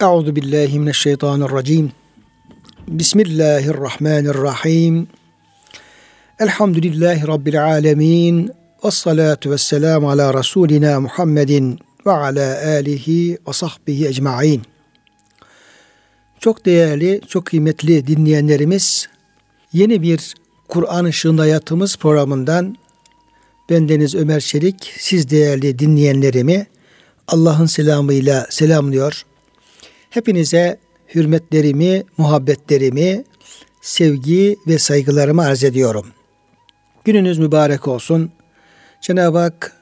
Euzu billahi mineşşeytanirracim. Bismillahirrahmanirrahim. Elhamdülillahi rabbil alamin. Ves salatu vesselam ala rasulina Muhammedin ve ala alihi ve sahbihi ecmaîn. Çok değerli, çok kıymetli dinleyenlerimiz, yeni bir Kur'an ışığında hayatımız programından bendeniz Ömer Çelik, siz değerli dinleyenlerimi Allah'ın selamıyla selamlıyor. Hepinize hürmetlerimi, muhabbetlerimi, sevgi ve saygılarımı arz ediyorum. Gününüz mübarek olsun. Cenab-ı Hak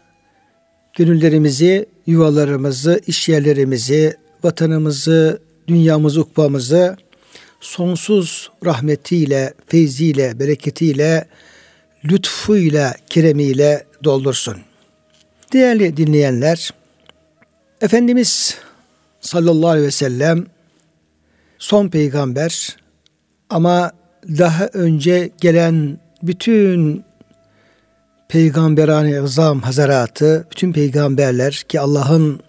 gönüllerimizi, yuvalarımızı, işyerlerimizi, vatanımızı, dünyamızı, ukbamızı sonsuz rahmetiyle, feyziyle, bereketiyle, lütfuyla, keremiyle doldursun. Değerli dinleyenler, Efendimiz sallallahu aleyhi ve sellem son peygamber ama daha önce gelen bütün peygamberane ızam hazaratı, bütün peygamberler ki Allah'ın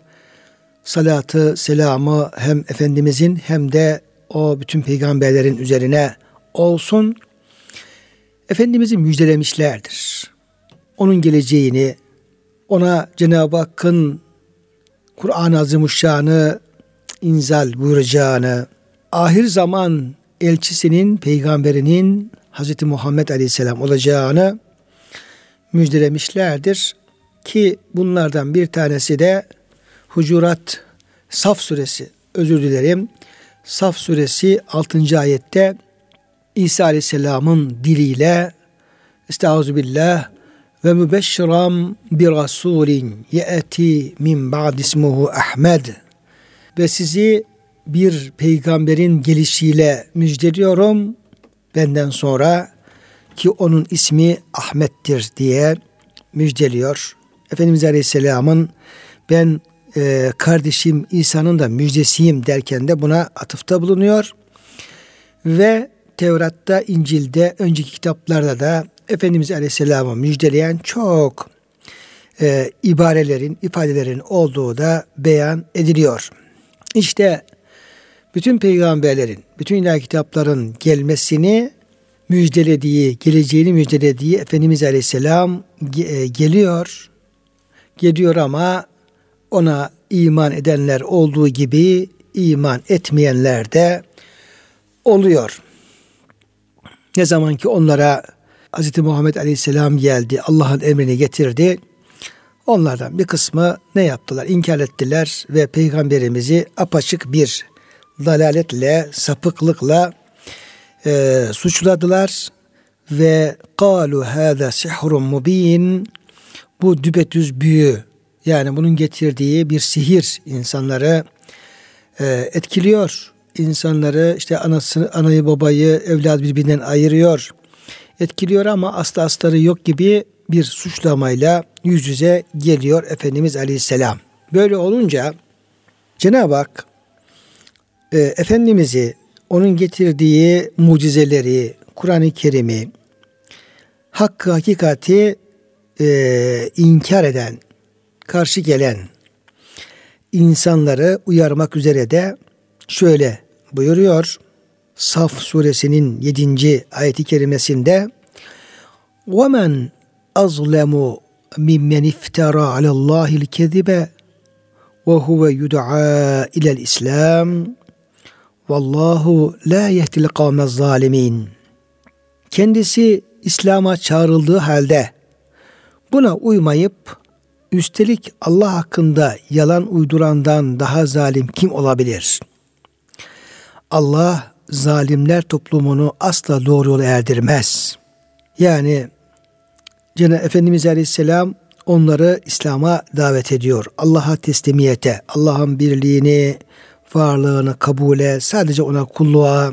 salatı, selamı hem Efendimizin hem de o bütün peygamberlerin üzerine olsun. Efendimiz'i müjdelemişlerdir. Onun geleceğini, ona Cenab-ı Hakk'ın Kur'an-ı Azimuşşan'ı inzal buyuracağını, ahir zaman elçisinin, peygamberinin Hz. Muhammed Aleyhisselam olacağını müjdelemişlerdir. Ki bunlardan bir tanesi de Hucurat Saf suresi, özür dilerim. Saf suresi 6. ayette İsa Aleyhisselam'ın diliyle Estağfirullah ve mübeşşiram bir rasulin ye'ti min ba'd ismuhu Ahmed ve sizi bir peygamberin gelişiyle müjdeliyorum benden sonra ki onun ismi Ahmet'tir diye müjdeliyor. Efendimiz Aleyhisselam'ın ben e, kardeşim İsa'nın da müjdesiyim derken de buna atıfta bulunuyor. Ve Tevrat'ta, İncil'de, önceki kitaplarda da Efendimiz Aleyhisselam'ı müjdeleyen çok e, ibarelerin, ifadelerin olduğu da beyan ediliyor. İşte bütün peygamberlerin, bütün ilahi kitapların gelmesini müjdelediği, geleceğini müjdelediği Efendimiz Aleyhisselam e, geliyor. Geliyor ama ona iman edenler olduğu gibi iman etmeyenler de oluyor. Ne zaman ki onlara Hz. Muhammed Aleyhisselam geldi, Allah'ın emrini getirdi. Onlardan bir kısmı ne yaptılar? İnkar ettiler ve peygamberimizi apaçık bir dalaletle, sapıklıkla e, suçladılar ve kalu hâzâ sihrun mubin bu düpedüz büyü yani bunun getirdiği bir sihir insanları e, etkiliyor. İnsanları işte anasını, anayı babayı evlad birbirinden ayırıyor. Etkiliyor ama asla astarı yok gibi bir suçlamayla yüz yüze geliyor Efendimiz Aleyhisselam. Böyle olunca Cenab-ı Hak e, Efendimiz'i onun getirdiği mucizeleri, Kur'an-ı Kerim'i, hakkı hakikati e, inkar eden, karşı gelen insanları uyarmak üzere de şöyle buyuruyor. Saf suresinin 7. ayeti kerimesinde وَمَنْ أَظْلَمُ mimmen iftara alallahil kezibe ve huve yud'a ilel İslam vallahu la yehdil kavmez zalimin. Kendisi İslam'a çağrıldığı halde buna uymayıp üstelik Allah hakkında yalan uydurandan daha zalim kim olabilir? Allah zalimler toplumunu asla doğru yola erdirmez. Yani Cenab-ı Efendimiz Aleyhisselam onları İslam'a davet ediyor. Allah'a teslimiyete, Allah'ın birliğini, varlığını kabule, sadece ona kulluğa,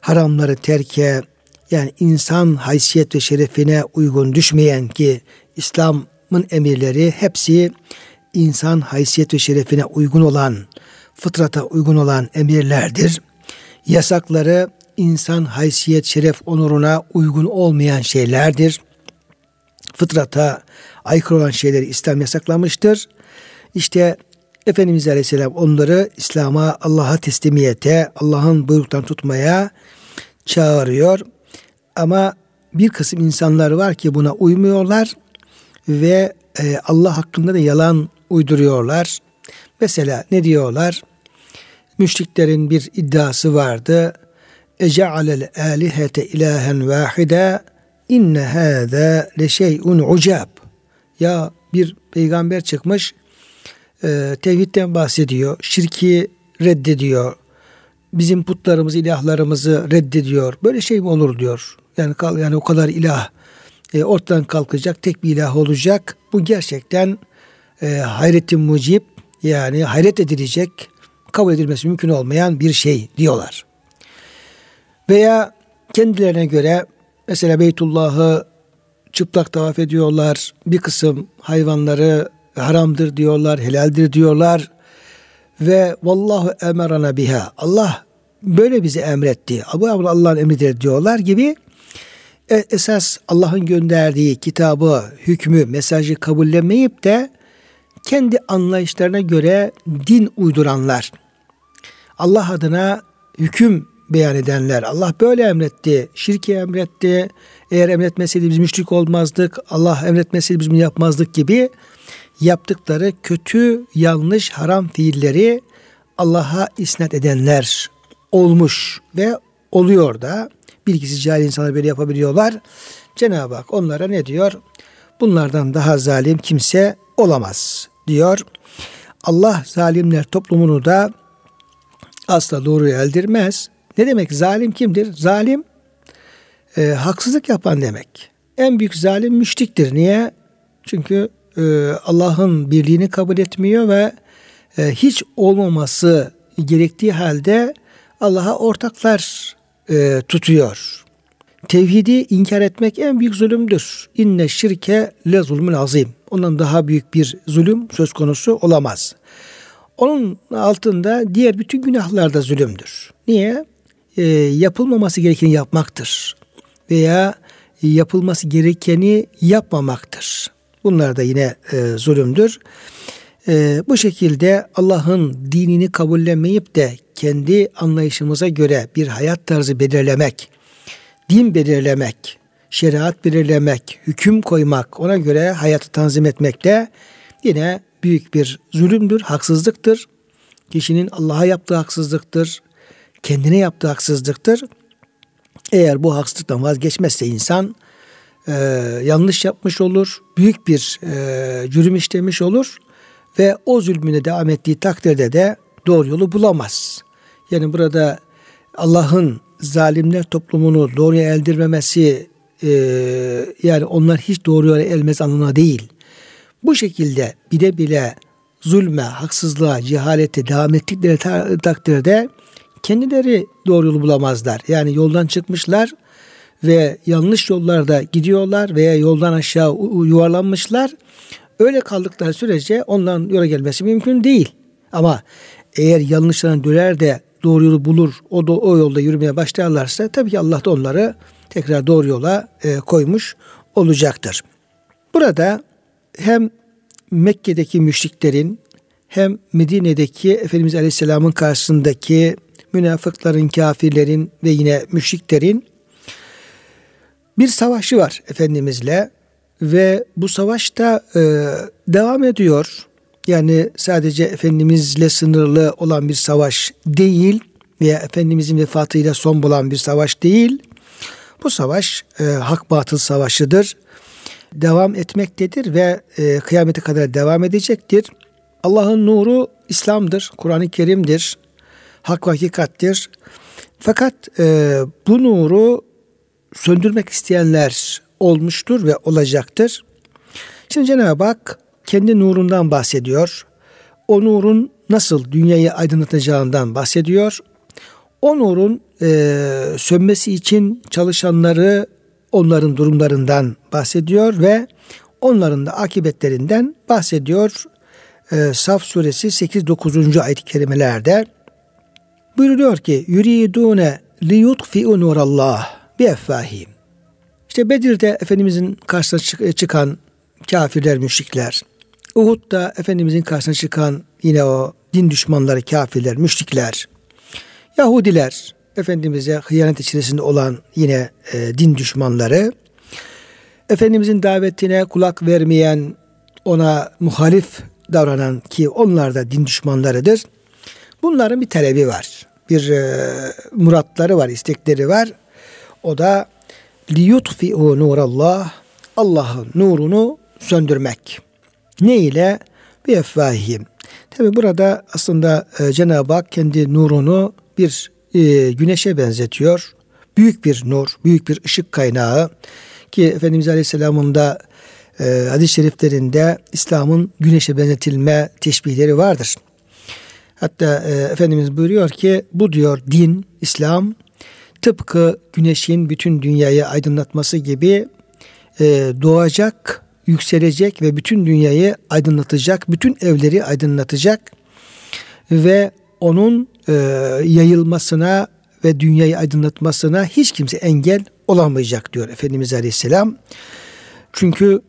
haramları terke, yani insan haysiyet ve şerefine uygun düşmeyen ki İslam'ın emirleri hepsi insan haysiyet ve şerefine uygun olan, fıtrata uygun olan emirlerdir. Yasakları insan haysiyet, şeref, onuruna uygun olmayan şeylerdir. Fıtrata aykırı olan şeyleri İslam yasaklamıştır. İşte Efendimiz Aleyhisselam onları İslam'a, Allah'a teslimiyete, Allah'ın buyruktan tutmaya çağırıyor. Ama bir kısım insanlar var ki buna uymuyorlar ve e, Allah hakkında da yalan uyduruyorlar. Mesela ne diyorlar? Müşriklerin bir iddiası vardı. Ece'alel alihete ilahen vahide inne hâzâ leşey'un ucab. Ya bir peygamber çıkmış e, tevhidden bahsediyor. Şirki reddediyor. Bizim putlarımızı, ilahlarımızı reddediyor. Böyle şey mi olur diyor. Yani yani o kadar ilah e, ortadan kalkacak, tek bir ilah olacak. Bu gerçekten e, hayretin mucib yani hayret edilecek, kabul edilmesi mümkün olmayan bir şey diyorlar. Veya kendilerine göre mesela Beytullah'ı çıplak tavaf ediyorlar. Bir kısım hayvanları haramdır diyorlar, helaldir diyorlar. Ve vallahu emerana biha. Allah böyle bizi emretti. Bu Allah'ın emridir diyorlar gibi e, esas Allah'ın gönderdiği kitabı, hükmü, mesajı kabullenmeyip de kendi anlayışlarına göre din uyduranlar. Allah adına hüküm beyan edenler. Allah böyle emretti. Şirki emretti. Eğer emretmeseydi biz müşrik olmazdık. Allah emretmeseydi biz bunu yapmazdık gibi yaptıkları kötü, yanlış, haram fiilleri Allah'a isnat edenler olmuş ve oluyor da bilgisiz cahil insanlar böyle yapabiliyorlar. Cenab-ı Hak onlara ne diyor? Bunlardan daha zalim kimse olamaz diyor. Allah zalimler toplumunu da asla doğru eldirmez. Ne demek zalim kimdir? Zalim e, haksızlık yapan demek. En büyük zalim müşriktir. Niye? Çünkü e, Allah'ın birliğini kabul etmiyor ve e, hiç olmaması gerektiği halde Allah'a ortaklar e, tutuyor. Tevhidi inkar etmek en büyük zulümdür. İnne şirke le zulmün azim. Ondan daha büyük bir zulüm söz konusu olamaz. Onun altında diğer bütün günahlar da zulümdür. Niye? E, yapılmaması gerekeni yapmaktır. Veya yapılması gerekeni yapmamaktır. Bunlar da yine e, zulümdür. E, bu şekilde Allah'ın dinini kabullenmeyip de kendi anlayışımıza göre bir hayat tarzı belirlemek, din belirlemek, şeriat belirlemek, hüküm koymak, ona göre hayatı tanzim etmek de yine büyük bir zulümdür, haksızlıktır. Kişinin Allah'a yaptığı haksızlıktır, kendine yaptığı haksızlıktır. Eğer bu haksızlıktan vazgeçmezse insan e, yanlış yapmış olur, büyük bir e, cürüm işlemiş olur ve o zulmüne devam ettiği takdirde de doğru yolu bulamaz. Yani burada Allah'ın zalimler toplumunu doğruya eldirmemesi e, yani onlar hiç doğruya elmez anlamına değil. Bu şekilde bile bile zulme, haksızlığa, cehalete devam ettikleri takdirde kendileri doğru yolu bulamazlar. Yani yoldan çıkmışlar ve yanlış yollarda gidiyorlar veya yoldan aşağı yuvarlanmışlar. Öyle kaldıkları sürece ondan yola gelmesi mümkün değil. Ama eğer yanlışlarına döner de doğru yolu bulur, o da o yolda yürümeye başlarlarsa tabii ki Allah da onları tekrar doğru yola e, koymuş olacaktır. Burada hem Mekke'deki müşriklerin hem Medine'deki Efendimiz Aleyhisselam'ın karşısındaki münafıkların, kafirlerin ve yine müşriklerin bir savaşı var Efendimizle ve bu savaşta e, devam ediyor. Yani sadece Efendimizle sınırlı olan bir savaş değil veya Efendimizin vefatıyla son bulan bir savaş değil. Bu savaş e, hak batıl savaşıdır. Devam etmektedir ve e, kıyamete kadar devam edecektir. Allah'ın nuru İslam'dır, Kur'an-ı Kerim'dir, hak ve hakikattir. Fakat e, bu nuru söndürmek isteyenler olmuştur ve olacaktır. Şimdi Cenab-ı Hak kendi nurundan bahsediyor. O nurun nasıl dünyayı aydınlatacağından bahsediyor. O nurun e, sönmesi için çalışanları onların durumlarından bahsediyor ve onların da akibetlerinden bahsediyor. E, Saf suresi 8-9. ayet-i kerimelerde buyuruyor ki yuridune li yutfi'u nurallah bi effahim. İşte Bedir'de Efendimizin karşısına çıkan kafirler, müşrikler Uhud'da Efendimizin karşısına çıkan yine o din düşmanları, kafirler, müşrikler, Yahudiler, Efendimiz'e hıyanet içerisinde olan yine e, din düşmanları, Efendimizin davetine kulak vermeyen, ona muhalif davranan ki onlar da din düşmanlarıdır. Bunların bir talebi var. Bir e, muratları var, istekleri var. O da liyutfi'u nurallah Allah'ın nurunu söndürmek. Ne ile? Bir efvahihim. Tabi burada aslında e, Cenab-ı Hak kendi nurunu bir e, güneşe benzetiyor. Büyük bir nur, büyük bir ışık kaynağı ki Efendimiz Aleyhisselam'ın da e, hadis-i şeriflerinde İslam'ın güneşe benzetilme teşbihleri vardır. Hatta e, Efendimiz buyuruyor ki bu diyor din, İslam tıpkı güneşin bütün dünyayı aydınlatması gibi e, doğacak, yükselecek ve bütün dünyayı aydınlatacak, bütün evleri aydınlatacak ve onun e, yayılmasına ve dünyayı aydınlatmasına hiç kimse engel olamayacak diyor Efendimiz Aleyhisselam. Çünkü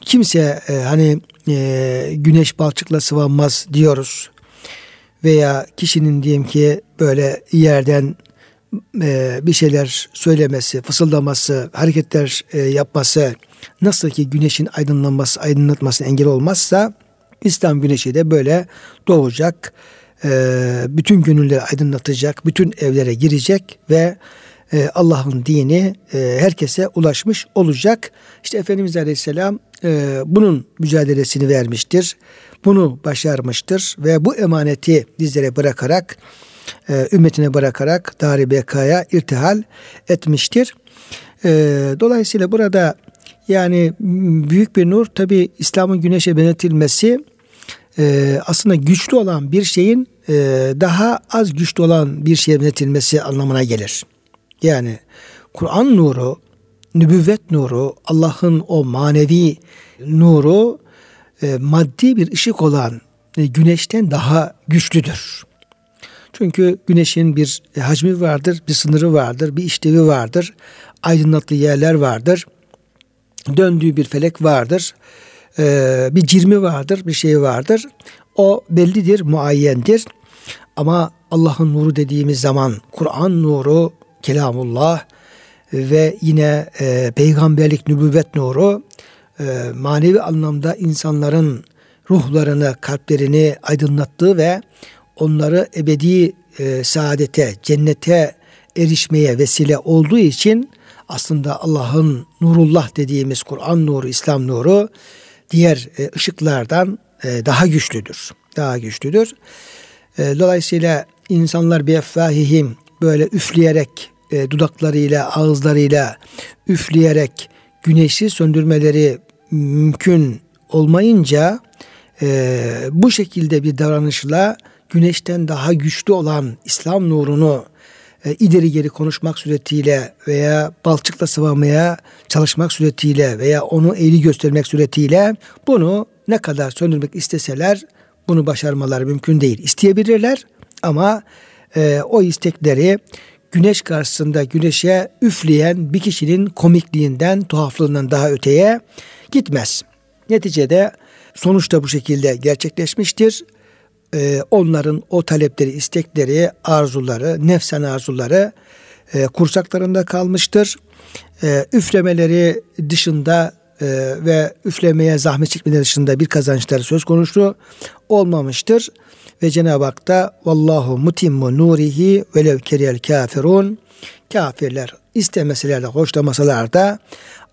kimse e, hani e, güneş balçıkla sıvanmaz diyoruz. Veya kişinin diyelim ki böyle yerden e, bir şeyler söylemesi, fısıldaması, hareketler e, yapması nasıl ki güneşin aydınlanması, aydınlatmasına engel olmazsa İslam güneşi de böyle doğacak, e, bütün gönülleri aydınlatacak, bütün evlere girecek ve e, Allah'ın dini e, herkese ulaşmış olacak. İşte Efendimiz Aleyhisselam e, bunun mücadelesini vermiştir. Bunu başarmıştır ve bu emaneti bizlere bırakarak e, ümmetine bırakarak Dari Beka'ya irtihal etmiştir. E, dolayısıyla burada yani büyük bir nur tabi İslam'ın güneşe benzetilmesi e, aslında güçlü olan bir şeyin e, daha az güçlü olan bir şeye benzetilmesi anlamına gelir. Yani Kur'an nuru, nübüvvet nuru, Allah'ın o manevi nuru e, maddi bir ışık olan e, güneşten daha güçlüdür. Çünkü güneşin bir hacmi vardır, bir sınırı vardır, bir işlevi vardır. Aydınlatlı yerler vardır. Döndüğü bir felek vardır. Ee, bir cirmi vardır, bir şey vardır. O bellidir, muayyendir. Ama Allah'ın nuru dediğimiz zaman Kur'an nuru, kelamullah ve yine e, peygamberlik, nübüvvet nuru e, manevi anlamda insanların ruhlarını, kalplerini aydınlattığı ve onları ebedi e, saadete, cennete erişmeye vesile olduğu için aslında Allah'ın nurullah dediğimiz Kur'an nuru, İslam nuru diğer e, ışıklardan e, daha güçlüdür. Daha güçlüdür. E, dolayısıyla insanlar bir effahihim böyle üfleyerek e, dudaklarıyla, ağızlarıyla üfleyerek güneşi söndürmeleri mümkün olmayınca e, bu şekilde bir davranışla güneşten daha güçlü olan İslam nurunu e, ileri geri konuşmak suretiyle veya balçıkla sıvamaya çalışmak suretiyle veya onu eğri göstermek suretiyle bunu ne kadar söndürmek isteseler bunu başarmaları mümkün değil. İsteyebilirler ama e, o istekleri güneş karşısında güneşe üfleyen bir kişinin komikliğinden, tuhaflığından daha öteye gitmez. Neticede sonuçta bu şekilde gerçekleşmiştir e, onların o talepleri, istekleri, arzuları, nefsen arzuları e, kursaklarında kalmıştır. E, üflemeleri dışında e, ve üflemeye zahmet çekmeleri dışında bir kazançları söz konusu olmamıştır. Ve Cenab-ı Hak da vallahu mutimmu nurihi velev keriyel kafirun. Kafirler istemeseler de hoşlamasalar da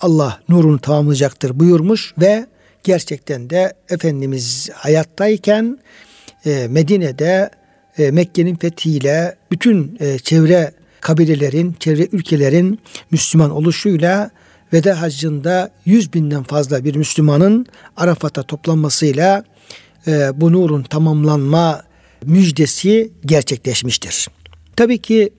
Allah nurunu tamamlayacaktır buyurmuş ve gerçekten de Efendimiz hayattayken e, Medine'de e, Mekke'nin fethiyle bütün e, çevre kabilelerin, çevre ülkelerin Müslüman oluşuyla veda haccında 100 binden fazla bir Müslümanın Arafat'a toplanmasıyla e, bu nurun tamamlanma müjdesi gerçekleşmiştir. Tabii ki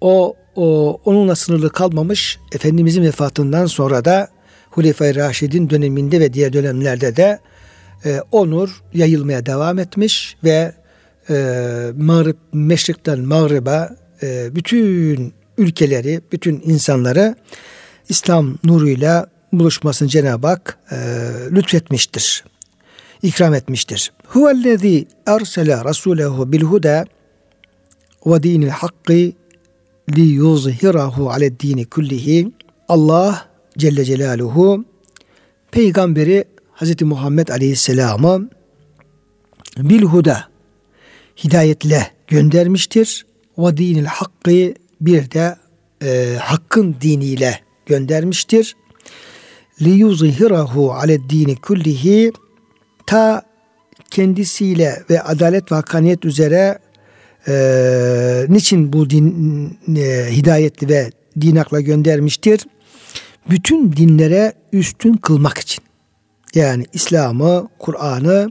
o, o onunla sınırlı kalmamış Efendimizin vefatından sonra da Hulefai Raşid'in döneminde ve diğer dönemlerde de e, o nur yayılmaya devam etmiş ve e, Mağrib, Meşrik'ten Mağrib'a e, bütün ülkeleri, bütün insanları İslam nuruyla buluşmasını Cenab-ı Hak e, lütfetmiştir. İkram etmiştir. Huvellezî ersele rasulehu bil huda ve dinil hakkı li yuzhirahu dini kullihi. Allah Celle Celaluhu peygamberi Hz. Muhammed Aleyhisselam'ı bil huda hidayetle göndermiştir. Ve dinil hakkı bir de e, hakkın diniyle göndermiştir. Li yuzhirahu aled dini kullihi ta kendisiyle ve adalet ve hakkaniyet üzere e, niçin bu din e, hidayetli ve din akla göndermiştir? Bütün dinlere üstün kılmak için. Yani İslam'ı, Kur'an'ı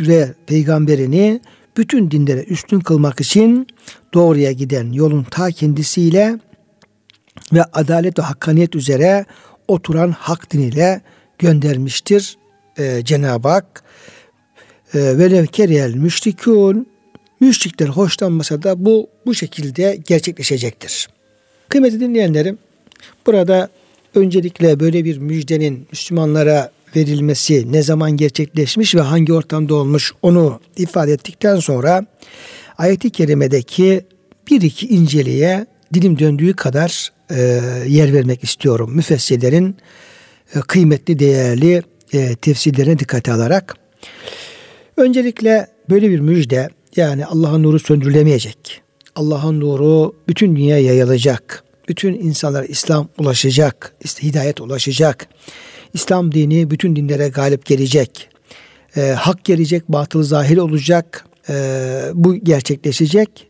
ve peygamberini bütün dinlere üstün kılmak için doğruya giden yolun ta kendisiyle ve adalet ve hakkaniyet üzere oturan hak diniyle göndermiştir e, Cenab-ı Hak. E, Velev keriyel müşrikun müşrikler hoşlanmasa da bu bu şekilde gerçekleşecektir. Kıymetli dinleyenlerim burada öncelikle böyle bir müjdenin Müslümanlara verilmesi ne zaman gerçekleşmiş ve hangi ortamda olmuş onu ifade ettikten sonra ayeti kerimedeki bir iki inceliğe dilim döndüğü kadar e, yer vermek istiyorum. Müfessirlerin e, kıymetli, değerli e, tefsirlerine dikkate alarak. Öncelikle böyle bir müjde yani Allah'ın nuru söndürülemeyecek. Allah'ın nuru bütün dünyaya yayılacak. Bütün insanlar İslam ulaşacak, hidayet ulaşacak. İslam dini bütün dinlere galip gelecek. E, hak gelecek, batıl zahir olacak. E, bu gerçekleşecek.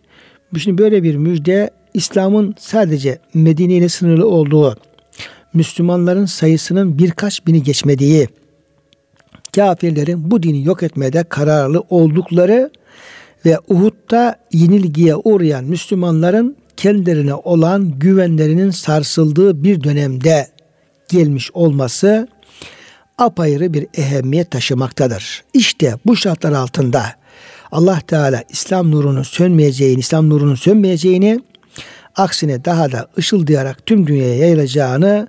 Şimdi böyle bir müjde İslam'ın sadece Medine ile sınırlı olduğu, Müslümanların sayısının birkaç bini geçmediği, kafirlerin bu dini yok etmede kararlı oldukları ve Uhud'da yenilgiye uğrayan Müslümanların kendilerine olan güvenlerinin sarsıldığı bir dönemde gelmiş olması apayrı bir ehemmiyet taşımaktadır. İşte bu şartlar altında Allah Teala İslam nurunun sönmeyeceğini, İslam nurunun sönmeyeceğini, aksine daha da ışıldayarak tüm dünyaya yayılacağını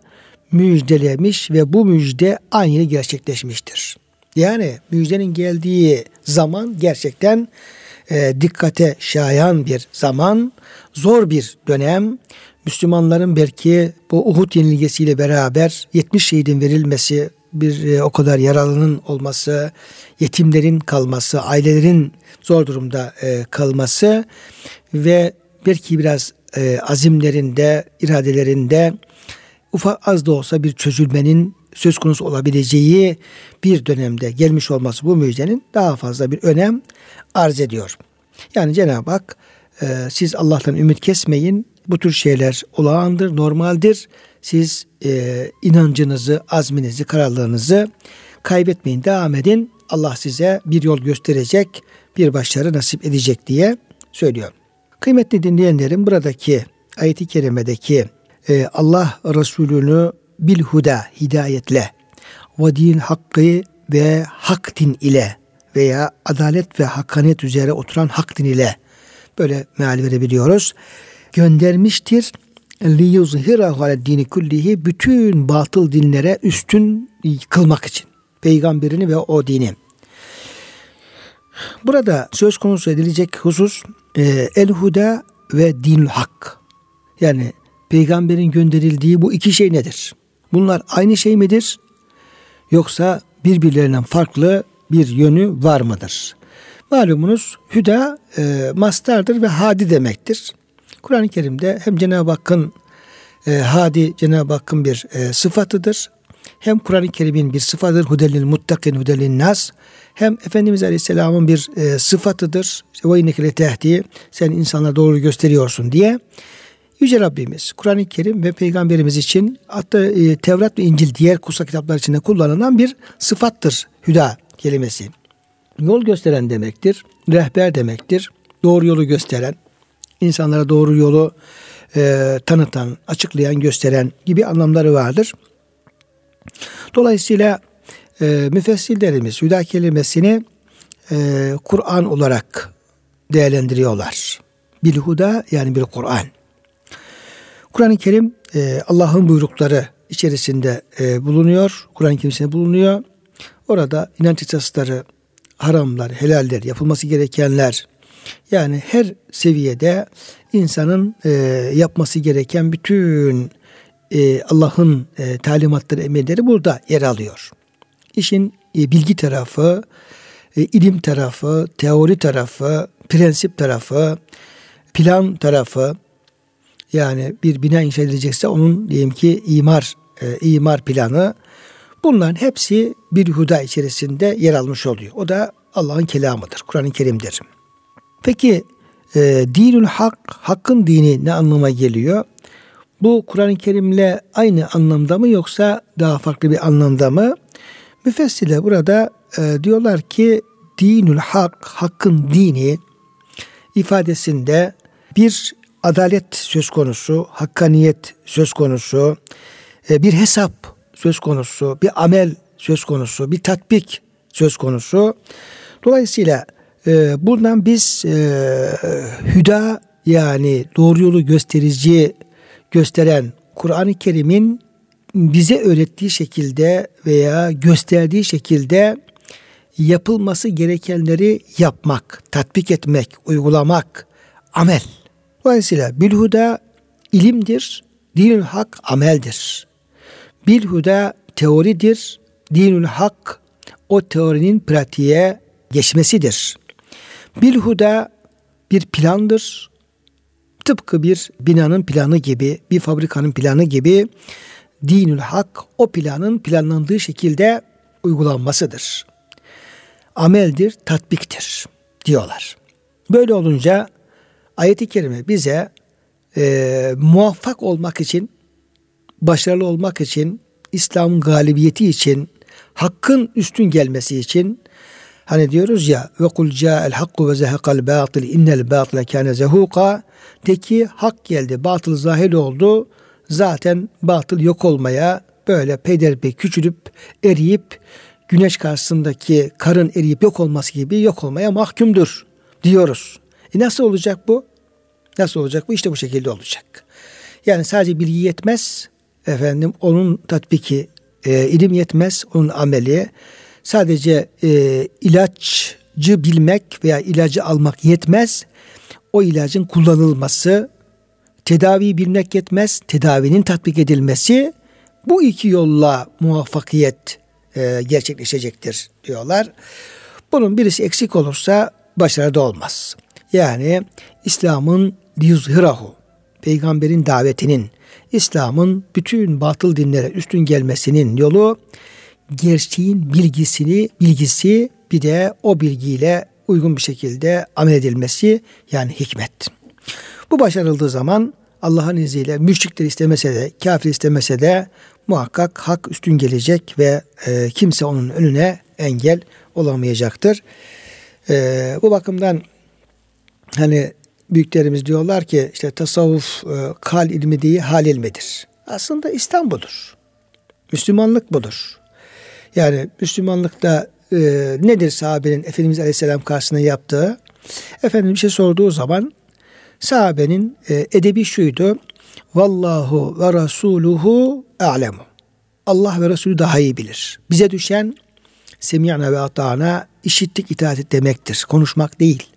müjdelemiş ve bu müjde aynı gerçekleşmiştir. Yani müjdenin geldiği zaman gerçekten e, dikkate şayan bir zaman, zor bir dönem. Müslümanların belki bu Uhud yenilgesiyle beraber 70 şehidin verilmesi, bir e, o kadar yaralının olması, yetimlerin kalması, ailelerin zor durumda e, kalması ve belki biraz e, azimlerinde, iradelerinde ufak az da olsa bir çözülmenin söz konusu olabileceği bir dönemde gelmiş olması bu müjdenin daha fazla bir önem arz ediyor. Yani Cenab-ı Hak e, siz Allah'tan ümit kesmeyin. Bu tür şeyler olağandır, normaldir. Siz e, inancınızı, azminizi, kararlılığınızı kaybetmeyin, devam edin. Allah size bir yol gösterecek, bir başarı nasip edecek diye söylüyor. Kıymetli dinleyenlerim buradaki ayeti kerimedeki e, Allah Resulü'nü bil huda hidayetle ve din hakkı ve hak din ile veya adalet ve hakkaniyet üzere oturan hak din ile böyle meal verebiliyoruz. Göndermiştir. Li yuzhirahu ala dini kullihi bütün batıl dinlere üstün kılmak için. Peygamberini ve o dini. Burada söz konusu edilecek husus e, el huda ve din hak. Yani peygamberin gönderildiği bu iki şey nedir? Bunlar aynı şey midir? Yoksa birbirlerinden farklı bir yönü var mıdır? Malumunuz hüda e, mastardır ve hadi demektir. Kur'an-ı Kerim'de hem Cenab-ı Hakk'ın e, hadi Cenab-ı Hakk'ın bir e, sıfatıdır. Hem Kur'an-ı Kerim'in bir sıfatıdır. Hudelil muttakin hudelil nas. Hem Efendimiz Aleyhisselam'ın bir e, sıfatıdır. İşte, ve inneke tehdi. Sen insanlara doğru gösteriyorsun diye. Yüce Rabbimiz Kur'an-ı Kerim ve Peygamberimiz için hatta e, Tevrat ve İncil diğer kutsal kitaplar içinde kullanılan bir sıfattır hüda kelimesi. Yol gösteren demektir, rehber demektir, doğru yolu gösteren, insanlara doğru yolu e, tanıtan, açıklayan, gösteren gibi anlamları vardır. Dolayısıyla e, müfessirlerimiz hüda kelimesini e, Kur'an olarak değerlendiriyorlar. Bilhuda yani bir Kur'an. Kur'an-ı Kerim e, Allah'ın buyrukları içerisinde e, bulunuyor. Kur'an-ı Kerim'sinde bulunuyor. Orada inanç esasları, haramlar, helaller, yapılması gerekenler, yani her seviyede insanın e, yapması gereken bütün e, Allah'ın e, talimatları, emirleri burada yer alıyor. İşin e, bilgi tarafı, e, ilim tarafı, teori tarafı, prensip tarafı, plan tarafı, yani bir bina inşa edilecekse onun diyelim ki imar e, imar planı bunların hepsi bir huda içerisinde yer almış oluyor. O da Allah'ın kelamıdır. Kur'an-ı Kerim'dir. Peki e, dinül hak, hakkın dini ne anlama geliyor? Bu Kur'an-ı Kerim'le aynı anlamda mı yoksa daha farklı bir anlamda mı? Müfessirler burada e, diyorlar ki dinül hak, hakkın dini ifadesinde bir adalet söz konusu, hakkaniyet söz konusu, e, bir hesap söz konusu, bir amel söz konusu, bir tatbik söz konusu. Dolayısıyla e, buradan biz e, hüda yani doğru yolu gösterici gösteren Kur'an-ı Kerim'in bize öğrettiği şekilde veya gösterdiği şekilde yapılması gerekenleri yapmak, tatbik etmek, uygulamak, amel. Dolayısıyla bilhuda ilimdir, dinül hak ameldir. Bilhuda teoridir, dinül hak o teorinin pratiğe geçmesidir. Bilhuda bir plandır. Tıpkı bir binanın planı gibi, bir fabrikanın planı gibi dinül hak o planın planlandığı şekilde uygulanmasıdır. Ameldir, tatbiktir diyorlar. Böyle olunca ayet-i kerime bize e, muvaffak olmak için, başarılı olmak için, İslam'ın galibiyeti için, hakkın üstün gelmesi için hani diyoruz ya ve kul ca'el hakku ve zehekal batil innel batile kâne zehuka de ki hak geldi batıl zahil oldu zaten batıl yok olmaya böyle peyderpey küçülüp eriyip güneş karşısındaki karın eriyip yok olması gibi yok olmaya mahkumdur diyoruz. E nasıl olacak bu? Nasıl olacak bu? İşte bu şekilde olacak. Yani sadece bilgi yetmez. Efendim onun tatbiki, e, ilim yetmez, onun ameli. Sadece e, ilaçcı bilmek veya ilacı almak yetmez. O ilacın kullanılması, tedavi bilmek yetmez. Tedavinin tatbik edilmesi bu iki yolla muvaffakiyet e, gerçekleşecektir diyorlar. Bunun birisi eksik olursa başarıda olmaz. Yani İslam'ın liyuzhirahu peygamberin davetinin İslam'ın bütün batıl dinlere üstün gelmesinin yolu gerçeğin bilgisini bilgisi bir de o bilgiyle uygun bir şekilde amel edilmesi yani hikmet. Bu başarıldığı zaman Allah'ın izniyle müşrikler istemese de kafir istemese de muhakkak hak üstün gelecek ve e, kimse onun önüne engel olamayacaktır. E, bu bakımdan hani büyüklerimiz diyorlar ki işte tasavvuf e, kal ilmi değil hal ilmidir. Aslında İslam budur. Müslümanlık budur. Yani Müslümanlıkta e, nedir sahabenin Efendimiz Aleyhisselam karşısında yaptığı? Efendim bir şey sorduğu zaman sahabenin e, edebi şuydu. Vallahu ve rasuluhu a'lemu. Allah ve Resulü daha iyi bilir. Bize düşen semi'na ve ata'na işittik itaat et demektir. Konuşmak değil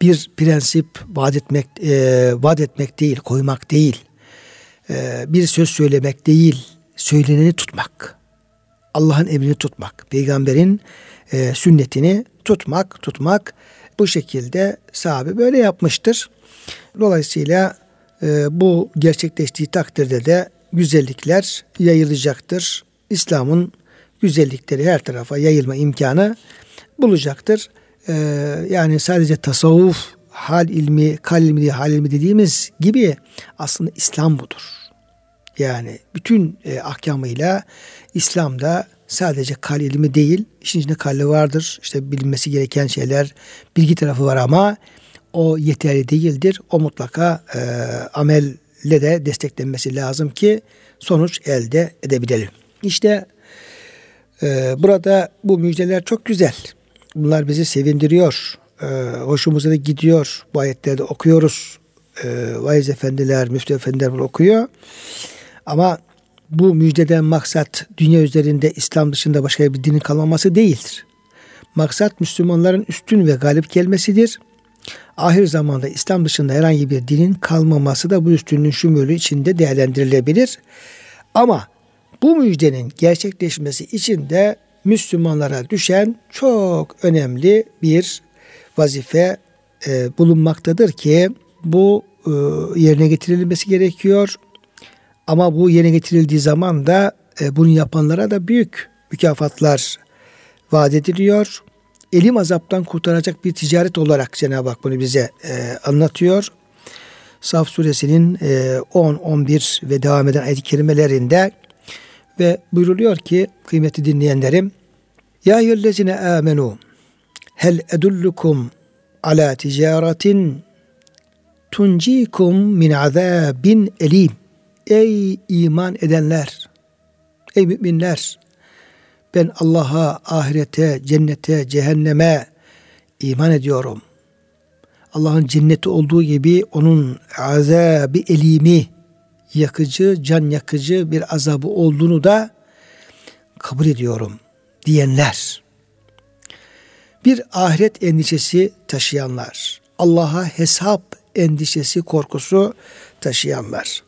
bir prensip vaat etmek, e, vaat etmek değil, koymak değil. E, bir söz söylemek değil, söyleneni tutmak. Allah'ın emrini tutmak, peygamberin e, sünnetini tutmak, tutmak bu şekilde sahabe böyle yapmıştır. Dolayısıyla e, bu gerçekleştiği takdirde de güzellikler yayılacaktır. İslam'ın güzellikleri her tarafa yayılma imkanı bulacaktır e, yani sadece tasavvuf, hal ilmi, kal ilmi değil, hal ilmi dediğimiz gibi aslında İslam budur. Yani bütün e, ahkamıyla İslam'da sadece kal ilmi değil, işin içinde kalli vardır. İşte bilinmesi gereken şeyler, bilgi tarafı var ama o yeterli değildir. O mutlaka e, amelle de desteklenmesi lazım ki sonuç elde edebilelim. İşte e, burada bu müjdeler çok güzel. Bunlar bizi sevindiriyor. E, hoşumuza da gidiyor. Bu ayetlerde okuyoruz. E, vaiz efendiler, müftü efendiler bunu okuyor. Ama bu müjdeden maksat dünya üzerinde İslam dışında başka bir dinin kalmaması değildir. Maksat Müslümanların üstün ve galip gelmesidir. Ahir zamanda İslam dışında herhangi bir dinin kalmaması da bu üstünlüğün şumulü içinde değerlendirilebilir. Ama bu müjdenin gerçekleşmesi için de Müslümanlara düşen çok önemli bir vazife e, bulunmaktadır ki bu e, yerine getirilmesi gerekiyor. Ama bu yerine getirildiği zaman da e, bunu yapanlara da büyük mükafatlar vaat ediliyor. Elim azaptan kurtaracak bir ticaret olarak Cenab-ı Hak bunu bize e, anlatıyor. Saf suresinin e, 10, 11 ve devam eden ayet-i kerimelerinde ve buyruluyor ki kıymetli dinleyenlerim Ya eyyühellezine amenu hel edullukum ala ticaretin tuncikum min azabin elim Ey iman edenler, ey müminler, ben Allah'a, ahirete, cennete, cehenneme iman ediyorum. Allah'ın cenneti olduğu gibi onun azabı elimi, yakıcı, can yakıcı bir azabı olduğunu da kabul ediyorum diyenler. Bir ahiret endişesi taşıyanlar, Allah'a hesap endişesi, korkusu taşıyanlar.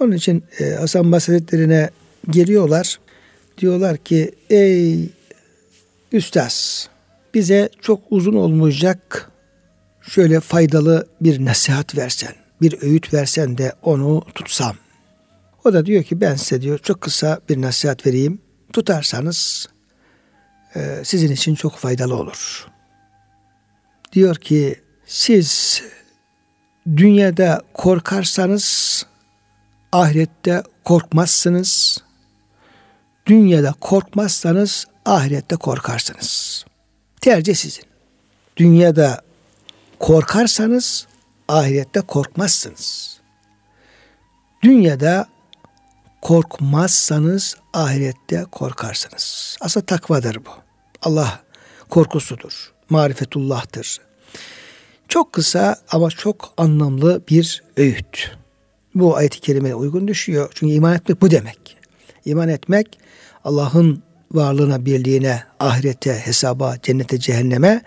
Onun için e, Hasan Basri geliyorlar. Diyorlar ki ey üstaz bize çok uzun olmayacak şöyle faydalı bir nasihat versen, bir öğüt versen de onu tutsam. O da diyor ki ben size diyor çok kısa bir nasihat vereyim. Tutarsanız e, sizin için çok faydalı olur. Diyor ki siz dünyada korkarsanız ahirette korkmazsınız. Dünyada korkmazsanız ahirette korkarsınız. Tercih sizin. Dünyada korkarsanız ahirette korkmazsınız. Dünyada korkmazsanız ahirette korkarsınız. Aslında takvadır bu. Allah korkusudur. Marifetullah'tır. Çok kısa ama çok anlamlı bir öğüt bu ayet-i kerimeye uygun düşüyor. Çünkü iman etmek bu demek. İman etmek Allah'ın varlığına, birliğine, ahirete, hesaba, cennete, cehenneme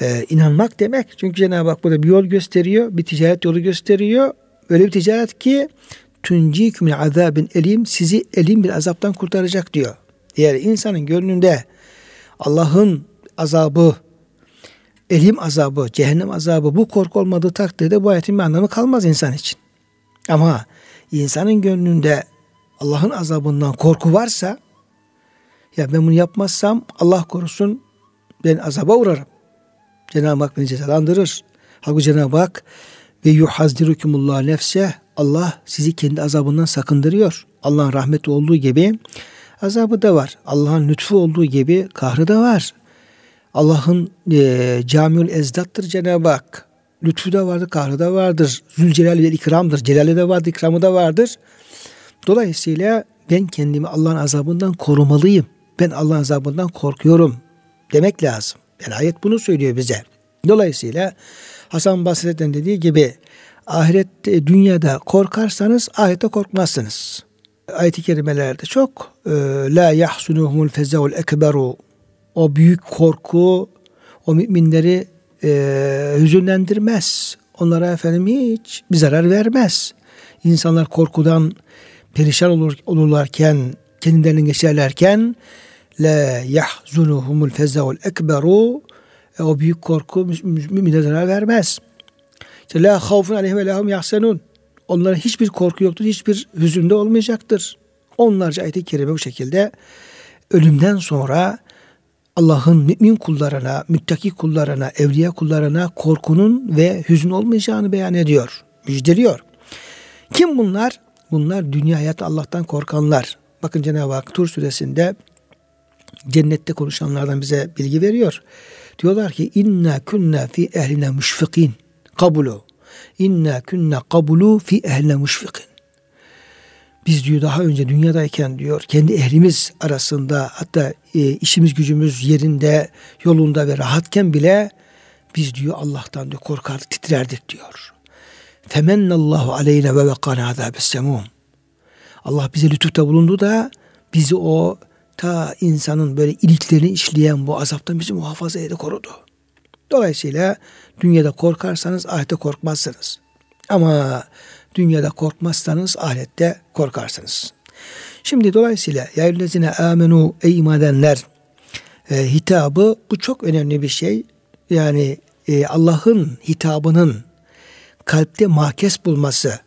e, inanmak demek. Çünkü Cenab-ı Hak burada bir yol gösteriyor, bir ticaret yolu gösteriyor. Öyle bir ticaret ki tunciküm min azabin elim sizi elim bir azaptan kurtaracak diyor. Eğer insanın gönlünde Allah'ın azabı, elim azabı, cehennem azabı bu korku olmadığı takdirde bu ayetin bir anlamı kalmaz insan için. Ama insanın gönlünde Allah'ın azabından korku varsa ya ben bunu yapmazsam Allah korusun ben azaba uğrarım. Cenab-ı Hak beni cezalandırır. Halbuki Cenab-ı Hak ve yuhazdirukumullah nefse Allah sizi kendi azabından sakındırıyor. Allah'ın rahmeti olduğu gibi azabı da var. Allah'ın lütfu olduğu gibi kahrı da var. Allah'ın e, camiül ezdattır Cenab-ı Hak lütfu da vardır, kahrı da vardır. Zülcelal ve ikramdır. Celali de vardır, ikramı da vardır. Dolayısıyla ben kendimi Allah'ın azabından korumalıyım. Ben Allah'ın azabından korkuyorum demek lazım. Yani ayet bunu söylüyor bize. Dolayısıyla Hasan Basri'den dediği gibi ahirette dünyada korkarsanız ahirette korkmazsınız. Ayet-i kerimelerde çok e, la yahsunuhumul fezaul ekberu o büyük korku o müminleri e, hüzünlendirmez. Onlara efendim hiç bir zarar vermez. İnsanlar korkudan perişan olur, olurlarken, kendilerinden geçerlerken la yahzunuhumul fezaul ekberu e, o büyük korku mümine zarar vermez. İşte la havfun aleyhim ve lahum yahsenun. Onlara hiçbir korku yoktur, hiçbir hüzünde olmayacaktır. Onlarca ayet-i kerime bu şekilde ölümden sonra Allah'ın mümin kullarına, müttaki kullarına, evliya kullarına korkunun ve hüzün olmayacağını beyan ediyor, müjdeliyor. Kim bunlar? Bunlar dünya hayatı Allah'tan korkanlar. Bakın Cenab-ı Hak Tur suresinde cennette konuşanlardan bize bilgi veriyor. Diyorlar ki inna kunna fi ehline müşfikin kabulu. İnna kunna kabulu fi ehline müşfikin. Biz diyor daha önce dünyadayken diyor kendi ehlimiz arasında hatta e, işimiz gücümüz yerinde yolunda ve rahatken bile biz diyor Allah'tan diyor korkardık titrerdik diyor. Femennallahu aleyne ve vekana azabes semum. Allah bize lütufta bulundu da bizi o ta insanın böyle iliklerini işleyen bu azaptan bizi muhafaza edip korudu. Dolayısıyla dünyada korkarsanız ahirette korkmazsınız. Ama dünyada korkmazsanız ahirette korkarsınız. Şimdi dolayısıyla ya eyyühellezine amenu ey iman edenler e, hitabı bu çok önemli bir şey. Yani e, Allah'ın hitabının kalpte mahkes bulması,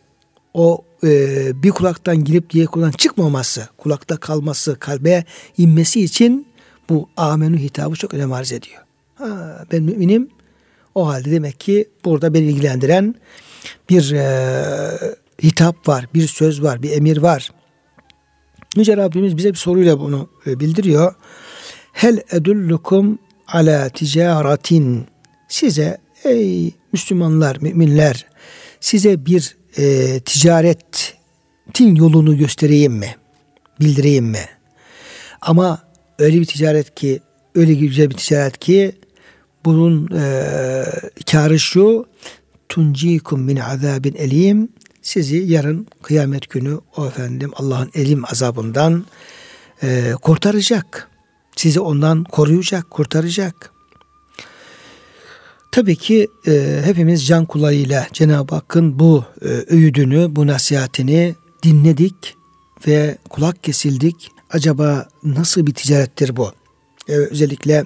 o e, bir kulaktan girip diğer kulaktan çıkmaması, kulakta kalması, kalbe inmesi için bu amenü hitabı çok önem arz ediyor. Ha, ben müminim. O halde demek ki burada beni ilgilendiren bir e, hitap var, bir söz var, bir emir var. Yüce Rabbimiz bize bir soruyla bunu e, bildiriyor. Hel edullukum ala ticaretin size ey Müslümanlar, müminler size bir e, ticaretin yolunu göstereyim mi? Bildireyim mi? Ama öyle bir ticaret ki öyle güzel bir ticaret ki bunun e, karı şu tuncikum min azabin elim sizi yarın kıyamet günü o efendim Allah'ın elim azabından e, kurtaracak. Sizi ondan koruyacak, kurtaracak. Tabii ki e, hepimiz can kulağıyla Cenab-ı Hakk'ın bu e, öğüdünü, bu nasihatini dinledik ve kulak kesildik. Acaba nasıl bir ticarettir bu? E, özellikle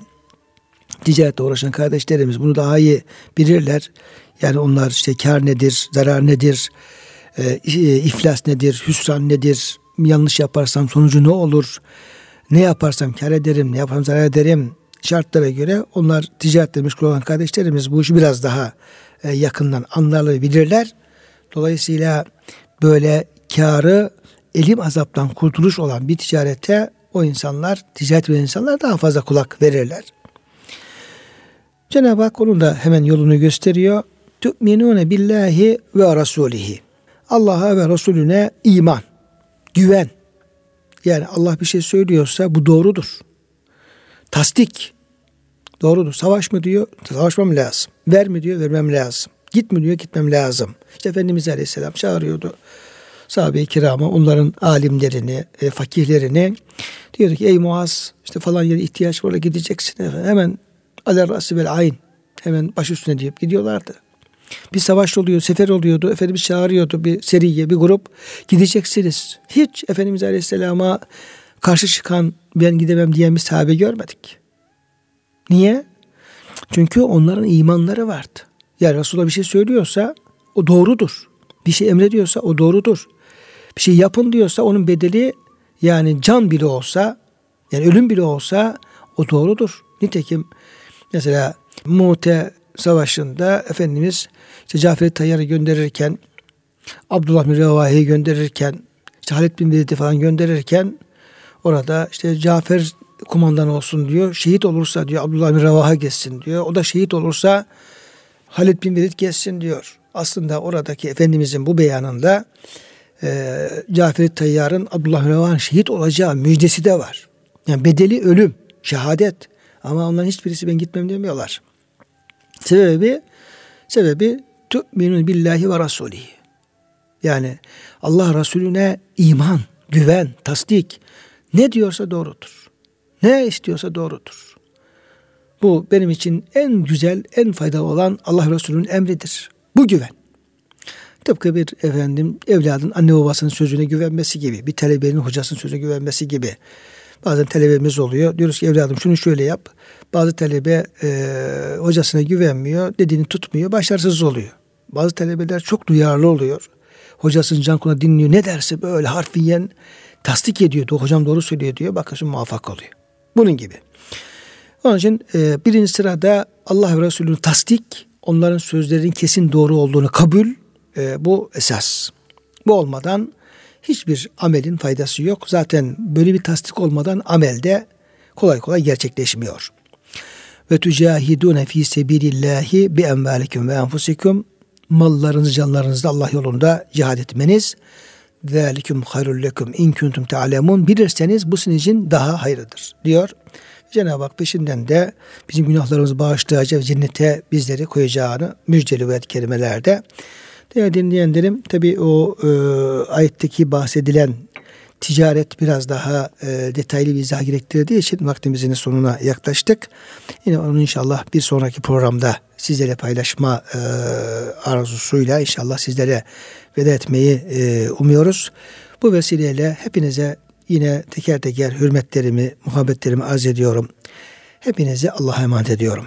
ticaretle uğraşan kardeşlerimiz bunu daha iyi bilirler. Yani onlar işte kar nedir, zarar nedir, e, iflas nedir, hüsran nedir, yanlış yaparsam sonucu ne olur, ne yaparsam kar ederim, ne yaparsam zarar ederim şartlara göre onlar ticaretle meşgul olan kardeşlerimiz bu işi biraz daha e, yakından anlarlar bilirler. Dolayısıyla böyle karı elim azaptan kurtuluş olan bir ticarete o insanlar, ticaret ve insanlar daha fazla kulak verirler. Cenab-ı Hak onun da hemen yolunu gösteriyor. Tu'minune billahi ve rasulihi. Allah'a ve Resulüne iman, güven. Yani Allah bir şey söylüyorsa bu doğrudur. Tasdik. Doğrudur. Savaş mı diyor? Savaşmam lazım. Ver mi diyor? Vermem lazım. Git mi diyor? Gitmem lazım. İşte Efendimiz Aleyhisselam çağırıyordu sahabe-i kirama, onların alimlerini, e, fakihlerini diyordu ki ey Muaz işte falan yere ihtiyaç var gideceksin efendim. Hemen aler rası vel ayn hemen baş üstüne deyip gidiyorlardı. Bir savaş oluyor, sefer oluyordu. Efendimiz çağırıyordu bir seriye, bir grup. Gideceksiniz. Hiç Efendimiz Aleyhisselam'a karşı çıkan ben gidemem diyen bir sahabe görmedik. Niye? Çünkü onların imanları vardı. Yani Resulullah bir şey söylüyorsa o doğrudur. Bir şey emrediyorsa o doğrudur. Bir şey yapın diyorsa onun bedeli yani can bile olsa yani ölüm bile olsa o doğrudur. Nitekim mesela Mu'te Savaşı'nda Efendimiz işte Cafer Tayyar'ı gönderirken Abdullah bin Revahi'yi gönderirken işte Halid bin Velid'i falan gönderirken orada işte Cafer kumandan olsun diyor. Şehit olursa diyor Abdullah bin Revaha geçsin diyor. O da şehit olursa Halid bin Velid geçsin diyor. Aslında oradaki Efendimizin bu beyanında e, Cafer Tayyar'ın Abdullah bin Revaha'nın şehit olacağı müjdesi de var. Yani bedeli ölüm, şehadet. Ama onların hiçbirisi ben gitmem demiyorlar. Sebebi sebebi tu'minun billahi ve rasulihi. Yani Allah Resulüne iman, güven, tasdik ne diyorsa doğrudur. Ne istiyorsa doğrudur. Bu benim için en güzel, en faydalı olan Allah Resulü'nün emridir. Bu güven. Tıpkı bir efendim evladın anne babasının sözüne güvenmesi gibi, bir talebenin hocasının sözüne güvenmesi gibi. Bazen talebemiz oluyor. Diyoruz ki evladım şunu şöyle yap. Bazı talebe e, hocasına güvenmiyor, dediğini tutmuyor, başarısız oluyor. Bazı talebeler çok duyarlı oluyor. Hocasının can dinliyor. Ne derse böyle harfiyen tasdik ediyor. Hocam doğru söylüyor diyor. Bakıyorsun muvaffak oluyor. Bunun gibi. Onun için e, birinci sırada Allah ve Resulü'nün tasdik, onların sözlerinin kesin doğru olduğunu kabul, e, bu esas. Bu olmadan hiçbir amelin faydası yok. Zaten böyle bir tasdik olmadan amelde kolay kolay gerçekleşmiyor. Ve tücahidune fi sebilillahi bi envalikum ve enfusikum mallarınızı canlarınızı Allah yolunda cihad etmeniz zalikum hayrul lekum in kuntum ta'lemun bilirseniz bu sizin için daha hayırlıdır diyor. Cenab-ı Hak peşinden de bizim günahlarımızı bağışlayacak ve cennete bizleri koyacağını müjdeli ve kelimelerde Değerli dinleyenlerim tabi o e, ayetteki bahsedilen ticaret biraz daha e, detaylı bir izah gerektirdiği için vaktimizin sonuna yaklaştık. Yine onu inşallah bir sonraki programda sizlere paylaşma e, arzusuyla inşallah sizlere veda etmeyi e, umuyoruz. Bu vesileyle hepinize yine teker teker hürmetlerimi, muhabbetlerimi arz ediyorum. Hepinizi Allah'a emanet ediyorum.